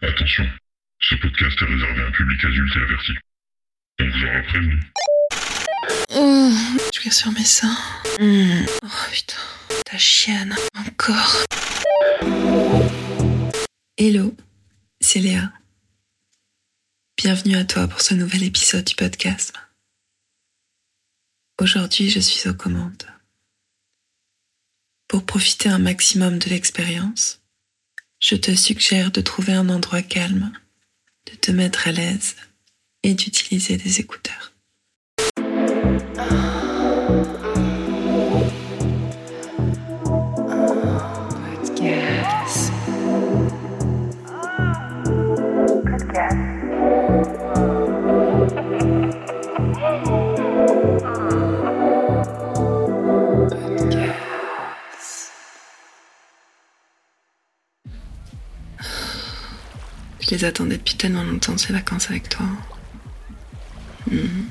Attention, ce podcast est réservé à un public adulte et averti. On vous aura prévenu. Oh, je vais sur mes seins. Hmm. Oh putain, ta chienne, encore. Hello, c'est Léa. Bienvenue à toi pour ce nouvel épisode du podcast. Aujourd'hui, je suis aux commandes. Pour profiter un maximum de l'expérience, je te suggère de trouver un endroit calme, de te mettre à l'aise et d'utiliser des écouteurs. Je les attendais depuis tellement longtemps, ces vacances avec toi. Mhm.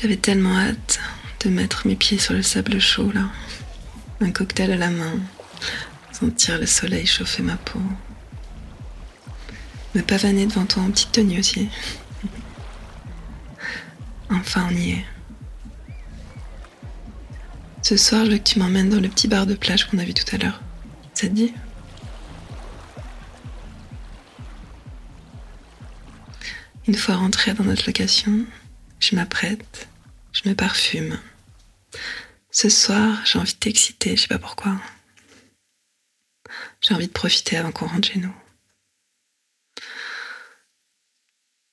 J'avais tellement hâte de mettre mes pieds sur le sable chaud, là. Un cocktail à la main. Sentir le soleil chauffer ma peau. Me pavaner devant toi en petite tenue aussi. Enfin, on y est. Ce soir, je veux que tu m'emmènes dans le petit bar de plage qu'on a vu tout à l'heure. Ça te dit? Une fois rentrée dans notre location, je m'apprête, je me parfume. Ce soir, j'ai envie de t'exciter, je sais pas pourquoi. J'ai envie de profiter avant qu'on rentre chez nous.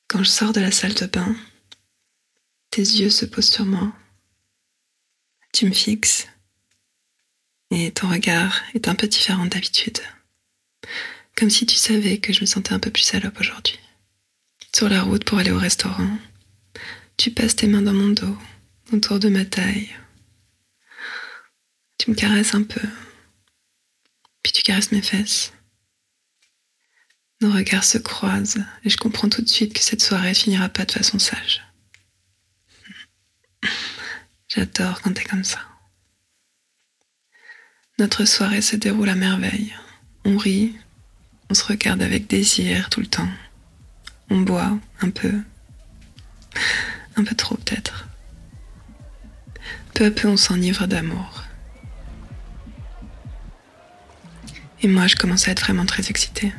Quand je sors de la salle de bain, tes yeux se posent sur moi. Tu me fixes. Et ton regard est un peu différent d'habitude. Comme si tu savais que je me sentais un peu plus salope aujourd'hui. Sur la route pour aller au restaurant, tu passes tes mains dans mon dos, autour de ma taille. Tu me caresses un peu, puis tu caresses mes fesses. Nos regards se croisent et je comprends tout de suite que cette soirée finira pas de façon sage. J'adore quand t'es comme ça. Notre soirée se déroule à merveille. On rit, on se regarde avec désir tout le temps. On boit un peu. Un peu trop peut-être. Peu à peu on s'enivre d'amour. Et moi je commence à être vraiment très excitée.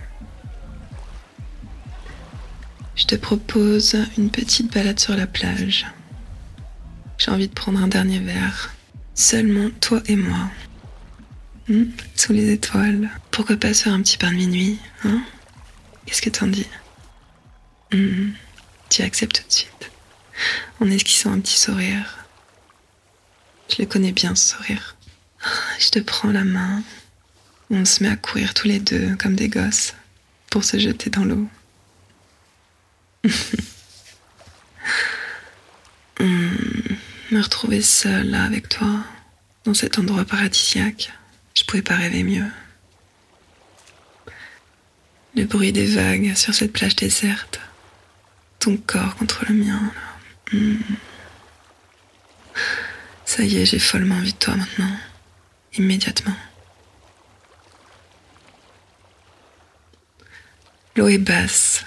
Je te propose une petite balade sur la plage. J'ai envie de prendre un dernier verre. Seulement toi et moi. Hmm, sous les étoiles. Pourquoi pas se faire un petit pain de minuit hein? Qu'est-ce que t'en dis? Hmm, tu acceptes tout de suite. En esquissant un petit sourire. Je le connais bien, ce sourire. Je te prends la main. On se met à courir tous les deux comme des gosses pour se jeter dans l'eau. Me retrouver seule là avec toi, dans cet endroit paradisiaque, je pouvais pas rêver mieux. Le bruit des vagues sur cette plage déserte, ton corps contre le mien. Hmm. Ça y est, j'ai follement envie de toi maintenant. Immédiatement. L'eau est basse,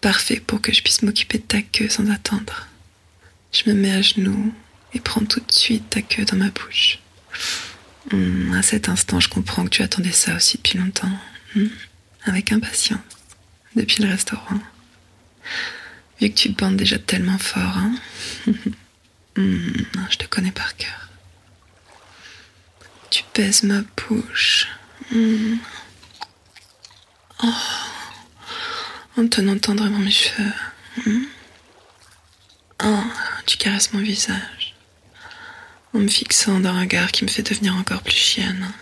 parfait pour que je puisse m'occuper de ta queue sans attendre. Je me mets à genoux et prends tout de suite ta queue dans ma bouche. Hmm, à cet instant, je comprends que tu attendais ça aussi depuis longtemps. Hmm, avec impatience, depuis le restaurant. Vu que tu bandes déjà tellement fort, hein hmm, Je te connais par cœur. Tu pèses ma bouche. Hmm. Oh. En tenant tendrement mes cheveux. Hmm. Oh, tu caresses mon visage. En me fixant d'un regard qui me fait devenir encore plus chienne.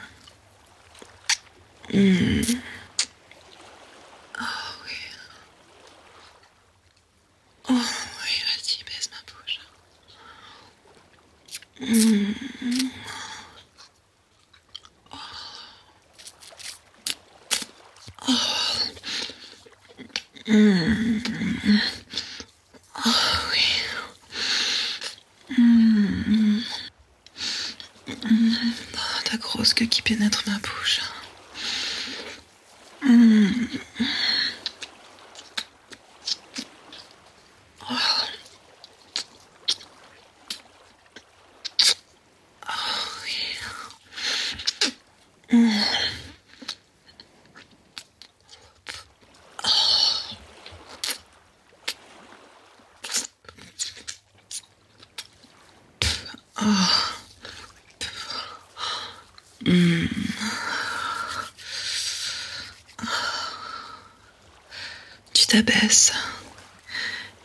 Oh oui, vas-y, baisse ma bouche. Mmh. Oh. Oh. Mmh. oh oui. Mmh. Oh, ta grosse queue qui pénètre ma bouche. Tu t'abaisses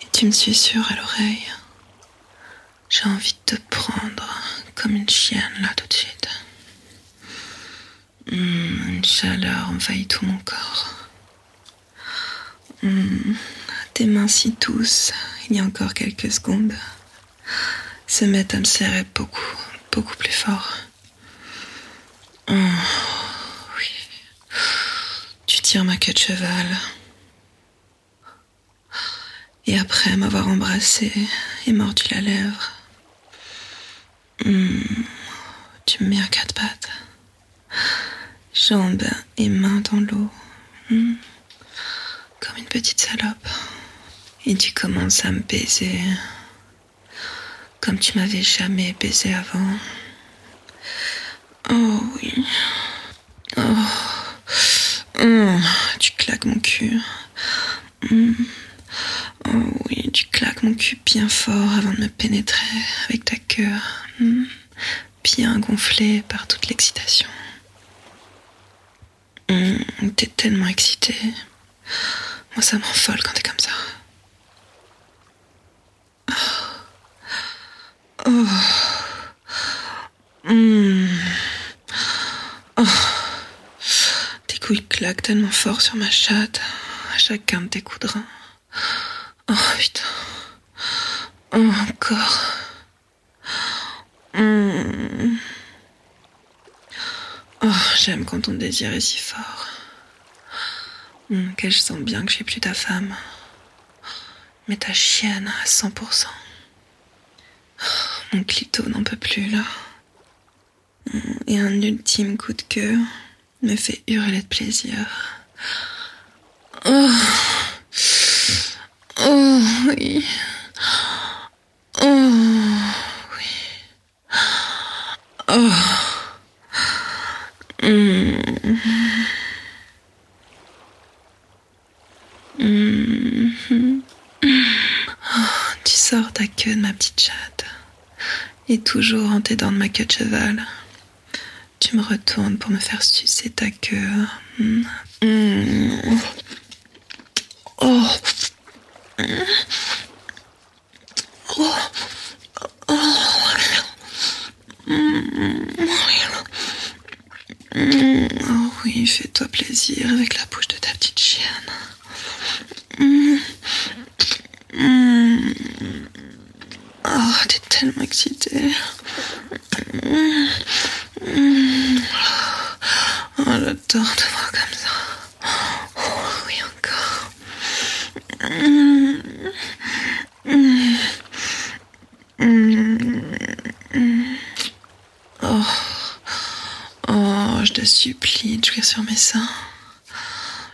et tu me susurres à l'oreille. J'ai envie de te prendre comme une chienne là tout de suite. Hum, une chaleur envahit tout mon corps. Hum, tes mains si douces, il y a encore quelques secondes, se mettent à me serrer beaucoup, beaucoup plus fort. Oui. Tu tires ma queue de cheval. Et après m'avoir embrassé et mordu la lèvre, hum, tu me mets à quatre pattes, jambes et mains dans l'eau, hum, comme une petite salope. Et tu commences à me baiser, comme tu m'avais jamais baisé avant. Oh oui. Oh. Hum, tu claques mon cul. Oh mon cul bien fort avant de me pénétrer avec ta queue. Hum. Bien gonflée par toute l'excitation. Hum, T'es tellement excitée. Moi, ça m'envole quand t'es comme ça. Oh. Hum. Oh. Tes couilles claquent tellement fort sur ma chatte à chacun de tes coups de rein. Oh putain. Encore. Hum. Oh, j'aime quand ton désir est si fort. Hum, que je sens bien que je suis plus ta femme. Mais ta chienne à 100%. Oh, mon clito n'en peut plus là. Hum, Et un ultime coup de queue me fait hurler de plaisir. Oh, oh oui. Oh oui. Oh. Hum. Hum. Oh, tu sors ta queue de ma petite chatte. Et toujours en t'aidant de ma queue de cheval. Tu me retournes pour me faire sucer ta queue. Mm. Mm. Oh. Oh. Oh. Mm. Mm. Oh oui, fais-toi plaisir avec la bouche de ta petite chienne. Mm. Mm. Oh, t'es tellement excitée. Oh, j'adore te voir comme ça. Oh, oui, encore. Oh. Oh, je te supplie de jouir sur mes seins.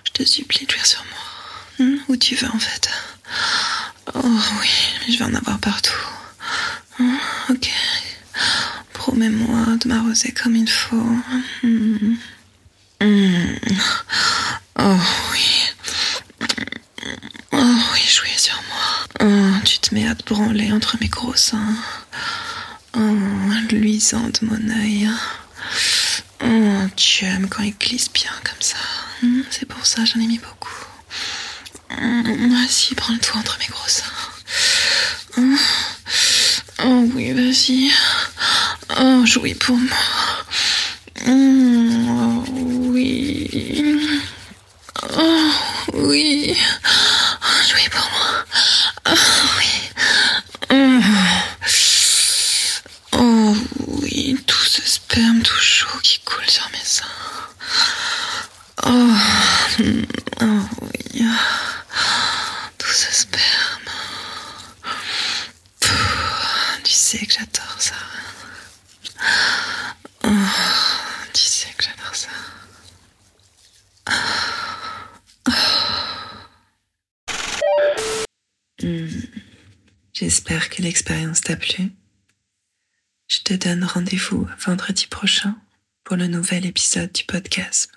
Je te supplie de jouir sur moi. Hmm, Où tu veux en fait? Oh oui, je vais en avoir partout. Hmm, ok. Promets-moi de m'arroser comme il faut. Hmm. Hmm. Oh oui. Oh oui, jouer sur moi. Oh, tu te mets à te branler entre mes gros seins. Oh, luisant de mon œil. Oh, tu aimes quand il glisse bien comme ça. Hmm, C'est pour ça j'en ai mis beaucoup. Hmm, Vas-y, prends le toit entre mes gros seins. Hmm. Oh oui, vas-y. Jouis pour moi. Oh oui. Oh oui. Jouis pour moi. Oh oui. Hmm. Oh oui, tout ce sperme tout chaud qui coule sur mes seins. Oh, mm, oh oui. Tout ce sperme. Pff, Tu sais que j'adore ça. Oh, tu sais que j'adore ça. Hmm. J'espère que l'expérience t'a plu. Je te donne rendez-vous vendredi prochain pour le nouvel épisode du podcast.